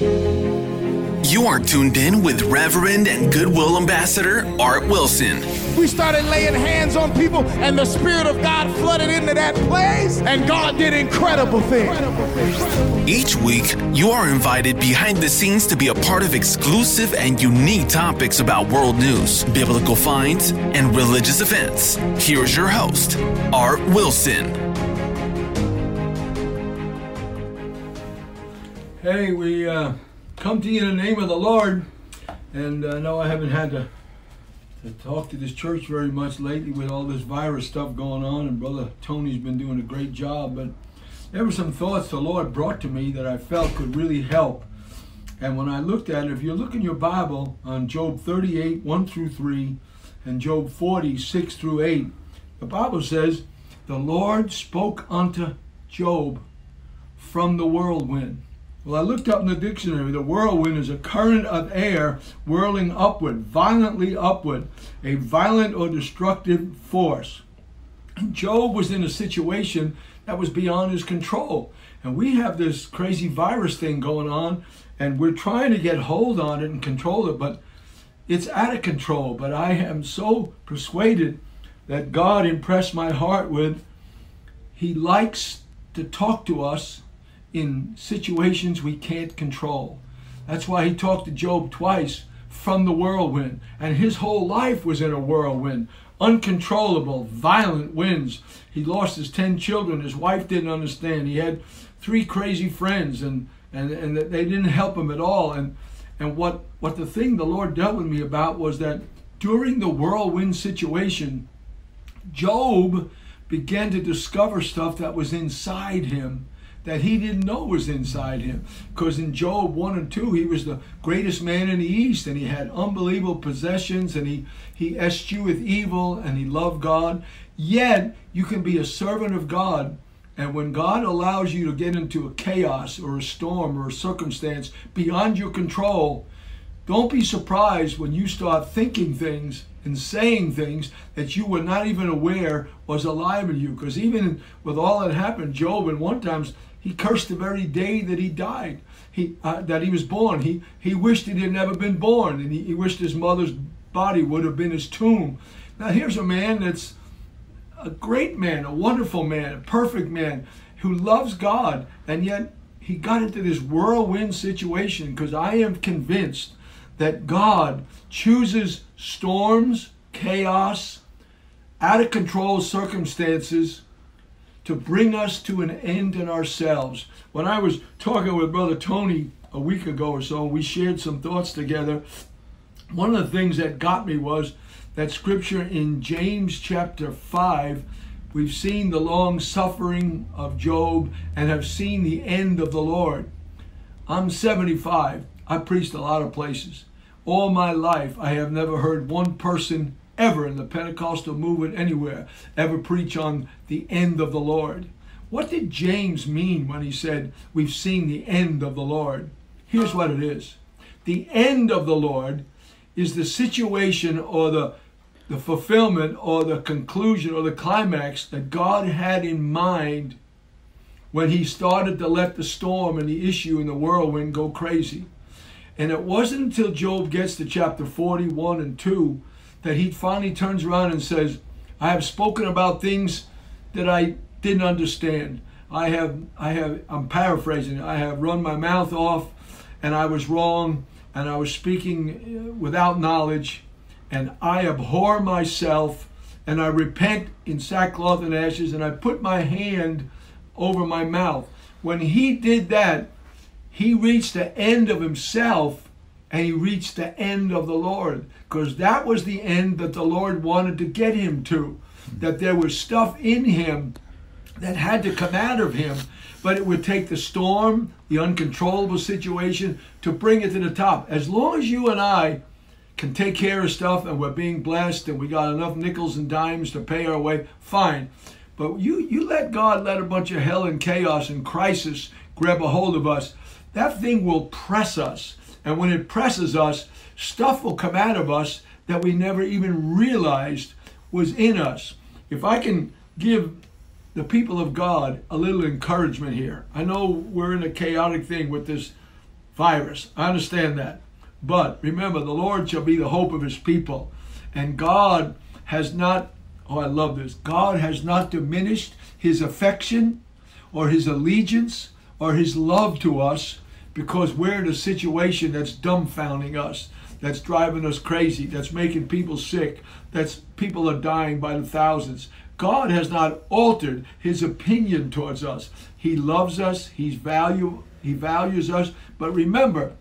You are tuned in with Reverend and Goodwill Ambassador Art Wilson. We started laying hands on people, and the Spirit of God flooded into that place, and God did incredible things. Each week, you are invited behind the scenes to be a part of exclusive and unique topics about world news, biblical finds, and religious events. Here's your host, Art Wilson. Hey, we uh, come to you in the name of the Lord, and I uh, know I haven't had to, to talk to this church very much lately with all this virus stuff going on, and Brother Tony's been doing a great job. But there were some thoughts the Lord brought to me that I felt could really help. And when I looked at it, if you look in your Bible on Job 38, 1 through 3, and Job 40, 6 through 8, the Bible says, The Lord spoke unto Job from the whirlwind well, I looked up in the dictionary. The whirlwind is a current of air whirling upward, violently upward, a violent or destructive force. Job was in a situation that was beyond his control. And we have this crazy virus thing going on, and we're trying to get hold on it and control it, but it's out of control. But I am so persuaded that God impressed my heart with, He likes to talk to us in situations we can't control. That's why he talked to Job twice from the whirlwind. And his whole life was in a whirlwind. Uncontrollable, violent winds. He lost his 10 children. His wife didn't understand. He had three crazy friends, and, and, and they didn't help him at all. And, and what, what the thing the Lord dealt with me about was that during the whirlwind situation, Job began to discover stuff that was inside him that he didn't know was inside him. Because in Job 1 and 2, he was the greatest man in the East and he had unbelievable possessions and he, he eschewed with evil and he loved God. Yet, you can be a servant of God. And when God allows you to get into a chaos or a storm or a circumstance beyond your control, don't be surprised when you start thinking things and saying things that you were not even aware was alive in you. Because even with all that happened, Job in one times he cursed the very day that he died, he, uh, that he was born. He, he wished he had never been born, and he, he wished his mother's body would have been his tomb. Now, here's a man that's a great man, a wonderful man, a perfect man who loves God, and yet he got into this whirlwind situation because I am convinced that God chooses storms, chaos, out of control circumstances to bring us to an end in ourselves. When I was talking with Brother Tony a week ago or so, we shared some thoughts together. One of the things that got me was that scripture in James chapter 5. We've seen the long suffering of Job and have seen the end of the Lord. I'm 75. I preached a lot of places. All my life, I have never heard one person ever in the Pentecostal movement anywhere ever preach on the end of the Lord. What did James mean when he said, We've seen the end of the Lord? Here's what it is the end of the Lord is the situation or the, the fulfillment or the conclusion or the climax that God had in mind when he started to let the storm and the issue and the whirlwind go crazy. And it wasn't until Job gets to chapter 41 and 2 that he finally turns around and says, I have spoken about things that I didn't understand. I have, I have, I'm paraphrasing, I have run my mouth off and I was wrong and I was speaking uh, without knowledge and I abhor myself and I repent in sackcloth and ashes and I put my hand over my mouth. When he did that, he reached the end of himself and he reached the end of the Lord because that was the end that the Lord wanted to get him to. That there was stuff in him that had to come out of him, but it would take the storm, the uncontrollable situation, to bring it to the top. As long as you and I can take care of stuff and we're being blessed and we got enough nickels and dimes to pay our way, fine. But you, you let God let a bunch of hell and chaos and crisis grab a hold of us, that thing will press us and when it presses us, stuff will come out of us that we never even realized was in us. If I can give the people of God a little encouragement here, I know we're in a chaotic thing with this virus. I understand that. But remember, the Lord shall be the hope of his people. And God has not, oh, I love this, God has not diminished his affection or his allegiance or his love to us because we're in a situation that's dumbfounding us, that's driving us crazy, that's making people sick, that's people are dying by the thousands. God has not altered his opinion towards us. He loves us, he's value, he values us, but remember,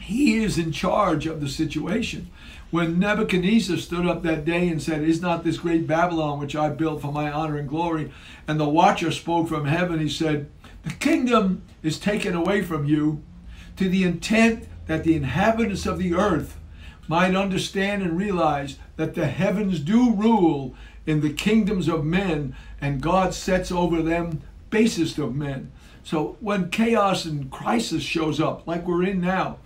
he is in charge of the situation. When Nebuchadnezzar stood up that day and said, Is not this great Babylon which I built for my honor and glory? And the watcher spoke from heaven, he said, The kingdom is taken away from you to the intent that the inhabitants of the earth might understand and realize that the heavens do rule in the kingdoms of men, and God sets over them basest of men. So when chaos and crisis shows up, like we're in now,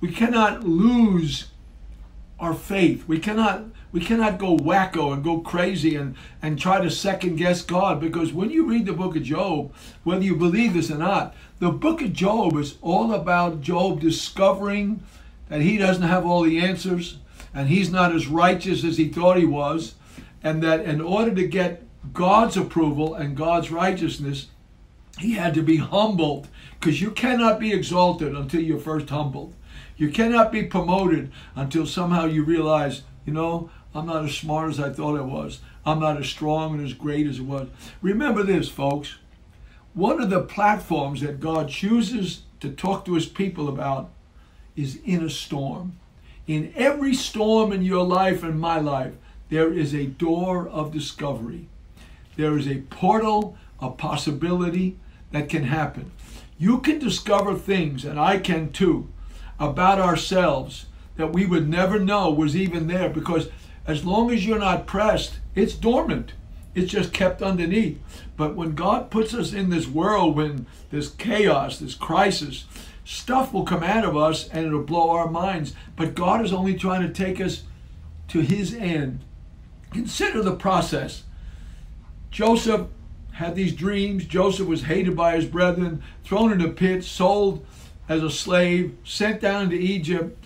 we cannot lose our faith. We cannot we cannot go wacko and go crazy and, and try to second guess God because when you read the book of Job, whether you believe this or not, the book of Job is all about Job discovering that he doesn't have all the answers and he's not as righteous as he thought he was, and that in order to get God's approval and God's righteousness, he had to be humbled because you cannot be exalted until you're first humbled. You cannot be promoted until somehow you realize, you know, I'm not as smart as I thought I was. I'm not as strong and as great as it was. Remember this, folks. One of the platforms that God chooses to talk to his people about is in a storm. In every storm in your life and my life, there is a door of discovery. There is a portal a possibility that can happen. You can discover things, and I can too, about ourselves that we would never know was even there because as long as you're not pressed, it's dormant. It's just kept underneath. But when God puts us in this world, when this chaos, this crisis, stuff will come out of us and it'll blow our minds. But God is only trying to take us to his end. Consider the process. Joseph had these dreams. Joseph was hated by his brethren, thrown in a pit, sold as a slave, sent down into Egypt,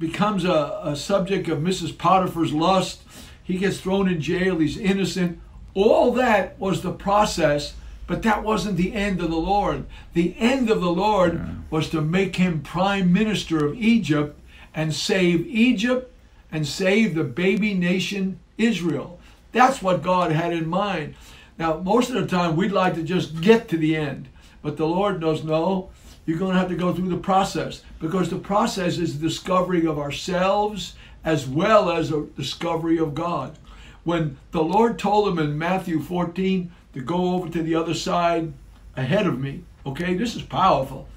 becomes a, a subject of Mrs. Potiphar's lust. He gets thrown in jail, he's innocent. All that was the process, but that wasn't the end of the Lord. The end of the Lord yeah. was to make him prime minister of Egypt and save Egypt and save the baby nation Israel. That's what God had in mind. Now, most of the time, we'd like to just get to the end, but the Lord knows no you're going to have to go through the process because the process is the discovery of ourselves as well as a discovery of God. When the Lord told him in Matthew 14 to go over to the other side ahead of me, okay, this is powerful.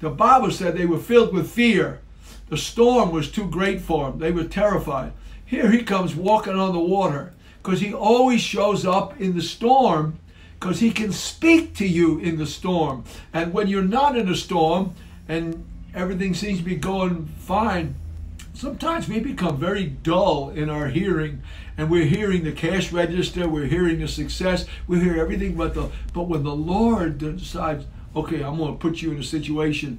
The Bible said they were filled with fear. The storm was too great for them. They were terrified. Here he comes walking on the water because he always shows up in the storm because he can speak to you in the storm. And when you're not in a storm and everything seems to be going fine, sometimes we become very dull in our hearing and we're hearing the cash register, we're hearing the success, we hear everything but the but when the Lord decides, okay, I'm going to put you in a situation,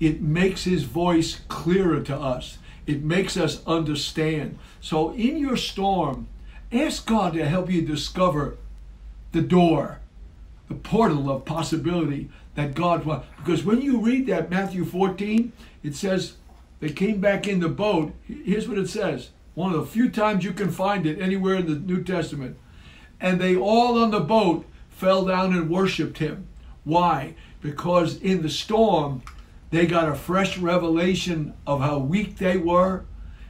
it makes his voice clearer to us. It makes us understand. So in your storm, ask God to help you discover the door, the portal of possibility that God wants. Because when you read that Matthew 14, it says they came back in the boat. Here's what it says one of the few times you can find it anywhere in the New Testament. And they all on the boat fell down and worshiped him. Why? Because in the storm, they got a fresh revelation of how weak they were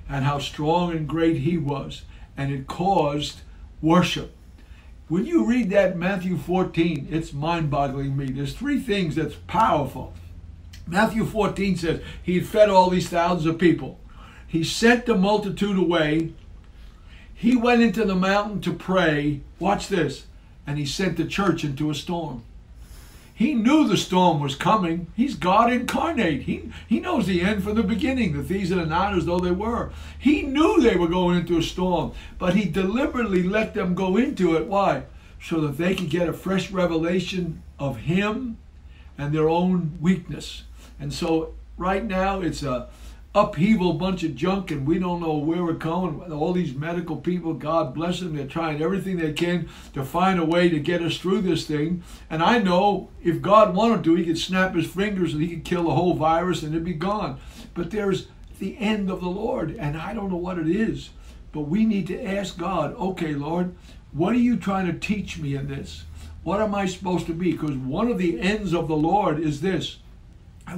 and how strong and great he was. And it caused worship. When you read that Matthew 14, it's mind boggling me. There's three things that's powerful. Matthew 14 says he fed all these thousands of people. He sent the multitude away. He went into the mountain to pray. Watch this. And he sent the church into a storm. He knew the storm was coming. He's God incarnate. He, he knows the end from the beginning. The thieves are not as though they were. He knew they were going into a storm, but he deliberately let them go into it. Why? So that they could get a fresh revelation of him and their own weakness. And so right now it's a upheaval bunch of junk and we don't know where we're going. All these medical people, God bless them, they're trying everything they can to find a way to get us through this thing. And I know if God wanted to, he could snap his fingers and he could kill the whole virus and it'd be gone. But there's the end of the Lord, and I don't know what it is. But we need to ask God, okay, Lord, what are you trying to teach me in this? What am I supposed to be? Because one of the ends of the Lord is this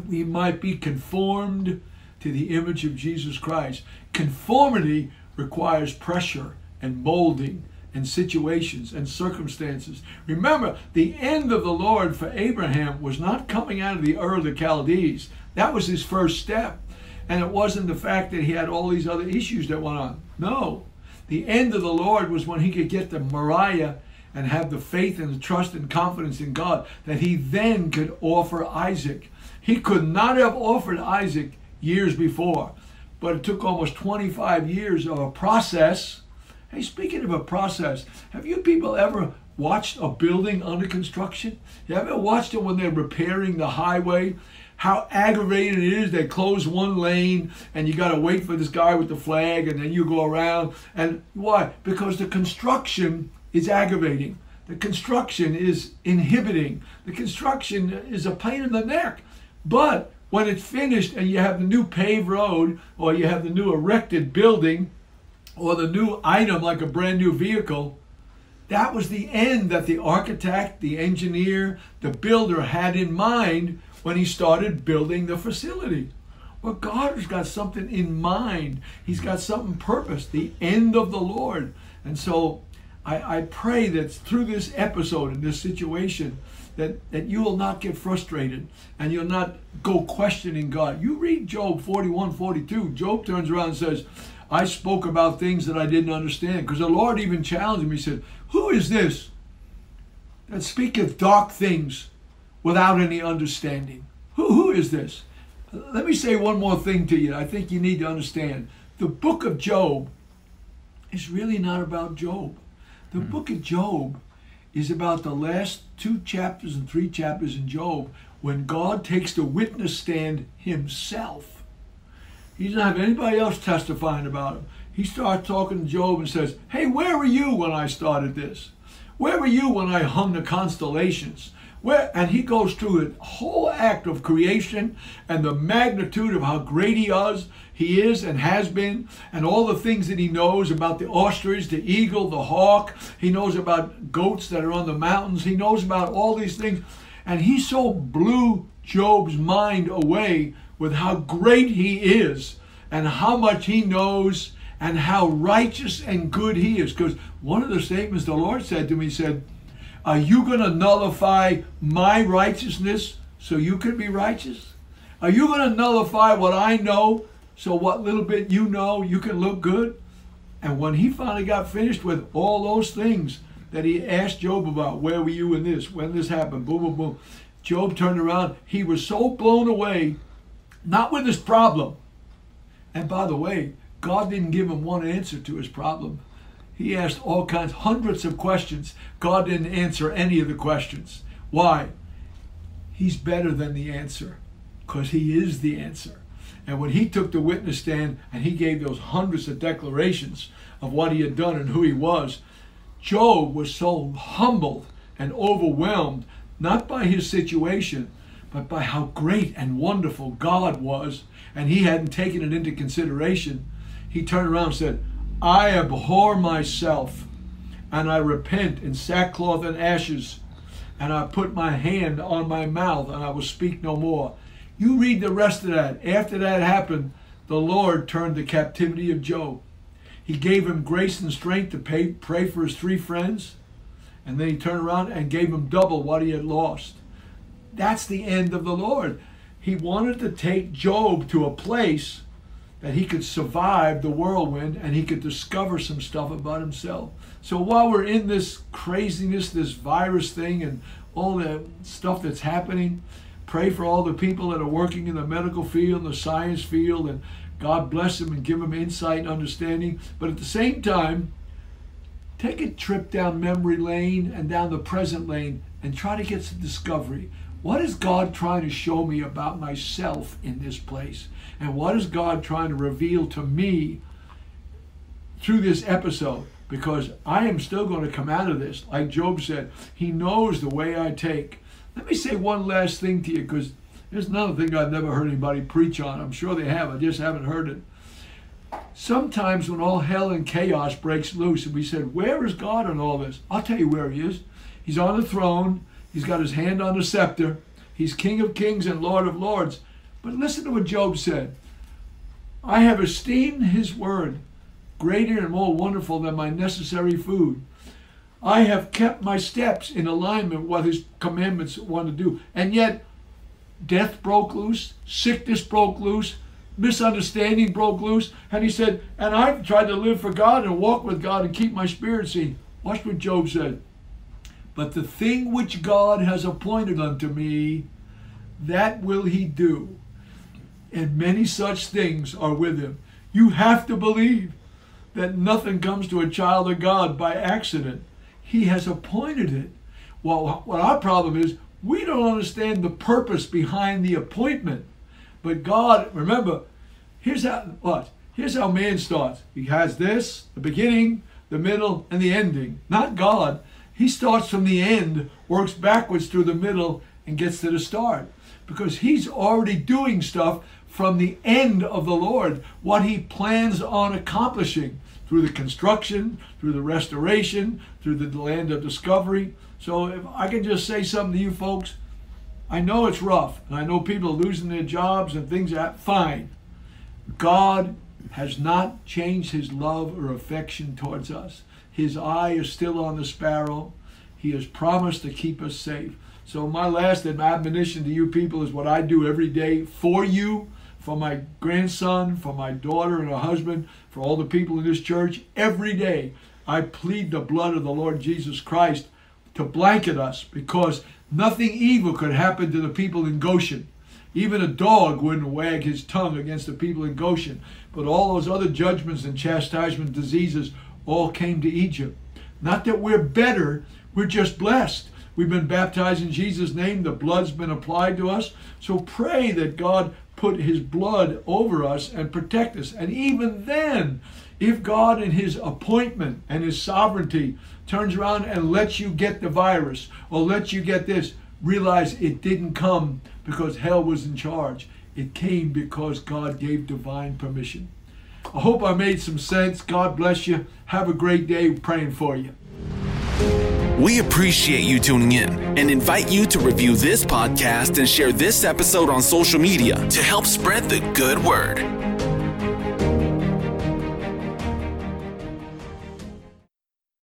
we might be conformed to the image of Jesus Christ. Conformity requires pressure and molding and situations and circumstances. Remember, the end of the Lord for Abraham was not coming out of the Ur of the Chaldees. That was his first step. And it wasn't the fact that he had all these other issues that went on. No. The end of the Lord was when he could get to Moriah and have the faith and the trust and confidence in God that he then could offer Isaac. He could not have offered Isaac years before, but it took almost 25 years of a process. Hey, speaking of a process, have you people ever watched a building under construction? You ever watched it when they're repairing the highway how aggravating it is. They close one lane and you got to wait for this guy with the flag and then you go around. And why? Because the construction is aggravating. The construction is inhibiting. The construction is a pain in the neck. But when it's finished and you have the new paved road or you have the new erected building or the new item like a brand new vehicle, that was the end that the architect, the engineer, the builder had in mind when he started building the facility. Well, God has got something in mind. He's got something purpose, the end of the Lord. And so I, I pray that through this episode and this situation, that, that you will not get frustrated and you'll not go questioning God. You read Job 41, 42. Job turns around and says, I spoke about things that I didn't understand. Because the Lord even challenged him. He said, Who is this that speaketh dark things without any understanding. Who, who is this? Let me say one more thing to you. I think you need to understand. The book of Job is really not about Job. The mm. book of Job is about the last two chapters and three chapters in Job when God takes the witness stand himself. He doesn't have anybody else testifying about him. He starts talking to Job and says, Hey, where were you when I started this? Where were you when I hung the constellations? Where, and he goes through a whole act of creation and the magnitude of how great he is, he is and has been, and all the things that he knows about the ostrich, the eagle, the hawk. He knows about goats that are on the mountains. He knows about all these things. And he so blew Job's mind away with how great he is and how much he knows and how righteous and good he is. Because one of the statements the Lord said to me, said, are you going to nullify my righteousness so you can be righteous? Are you going to nullify what I know so what little bit you know you can look good? And when he finally got finished with all those things that he asked Job about, where were you in this? When this happened? Boom, boom, boom. Job turned around. He was so blown away, not with his problem. And by the way, God didn't give him one answer to his problem. He asked all kinds, hundreds of questions. God didn't answer any of the questions. Why? He's better than the answer because he is the answer. And when he took the witness stand and he gave those hundreds of declarations of what he had done and who he was, Job was so humbled and overwhelmed, not by his situation, but by how great and wonderful God was, and he hadn't taken it into consideration. He turned around and said, I abhor myself, and I repent in sackcloth and ashes, and I put my hand on my mouth, and I will speak no more. You read the rest of that. After that happened, the Lord turned the captivity of Job. He gave him grace and strength to pay, pray for his three friends, and then he turned around and gave him double what he had lost. That's the end of the Lord. He wanted to take Job to a place that he could survive the whirlwind and he could discover some stuff about himself. So while we're in this craziness, this virus thing, and all the stuff that's happening, pray for all the people that are working in the medical field, the science field, and God bless them and give them insight and understanding. But at the same time, take a trip down memory lane and down the present lane and try to get some discovery. What is God trying to show me about myself in this place? And what is God trying to reveal to me through this episode? Because I am still going to come out of this. Like Job said, He knows the way I take. Let me say one last thing to you because there's another thing I've never heard anybody preach on. I'm sure they have, I just haven't heard it. Sometimes when all hell and chaos breaks loose, and we said, Where is God in all this? I'll tell you where He is. He's on the throne, He's got His hand on the scepter, He's King of kings and Lord of lords. But listen to what Job said I have esteemed His word greater and more wonderful than my necessary food. I have kept my steps in alignment with what his commandments want to do. And yet, death broke loose, sickness broke loose, misunderstanding broke loose. And he said, and I've tried to live for God and walk with God and keep my spirit seen. Watch what Job said. But the thing which God has appointed unto me, that will he do. And many such things are with him. You have to believe that nothing comes to a child of God by accident. He has appointed it. Well, what our problem is, we don't understand the purpose behind the appointment. But God, remember, here's how what? Here's how man starts. He has this, the beginning, the middle, and the ending. Not God. He starts from the end, works backwards through the middle, and gets to the start. Because he's already doing stuff from the end of the Lord, what he plans on accomplishing through the construction, through the restoration, through the land of discovery. So if I can just say something to you folks, I know it's rough, and I know people are losing their jobs and things are fine. God has not changed his love or affection towards us. His eye is still on the sparrow. He has promised to keep us safe. So my last admonition to you people is what I do every day for you for my grandson, for my daughter and her husband, for all the people in this church. Every day I plead the blood of the Lord Jesus Christ to blanket us because nothing evil could happen to the people in Goshen. Even a dog wouldn't wag his tongue against the people in Goshen. But all those other judgments and chastisement diseases all came to Egypt. Not that we're better, we're just blessed. We've been baptized in Jesus' name, the blood's been applied to us. So pray that God put his blood over us and protect us. And even then, if God in his appointment and his sovereignty turns around and lets you get the virus or lets you get this, realize it didn't come because hell was in charge. It came because God gave divine permission. I hope I made some sense. God bless you. Have a great day praying for you. We appreciate you tuning in and invite you to review this podcast and share this episode on social media to help spread the good word.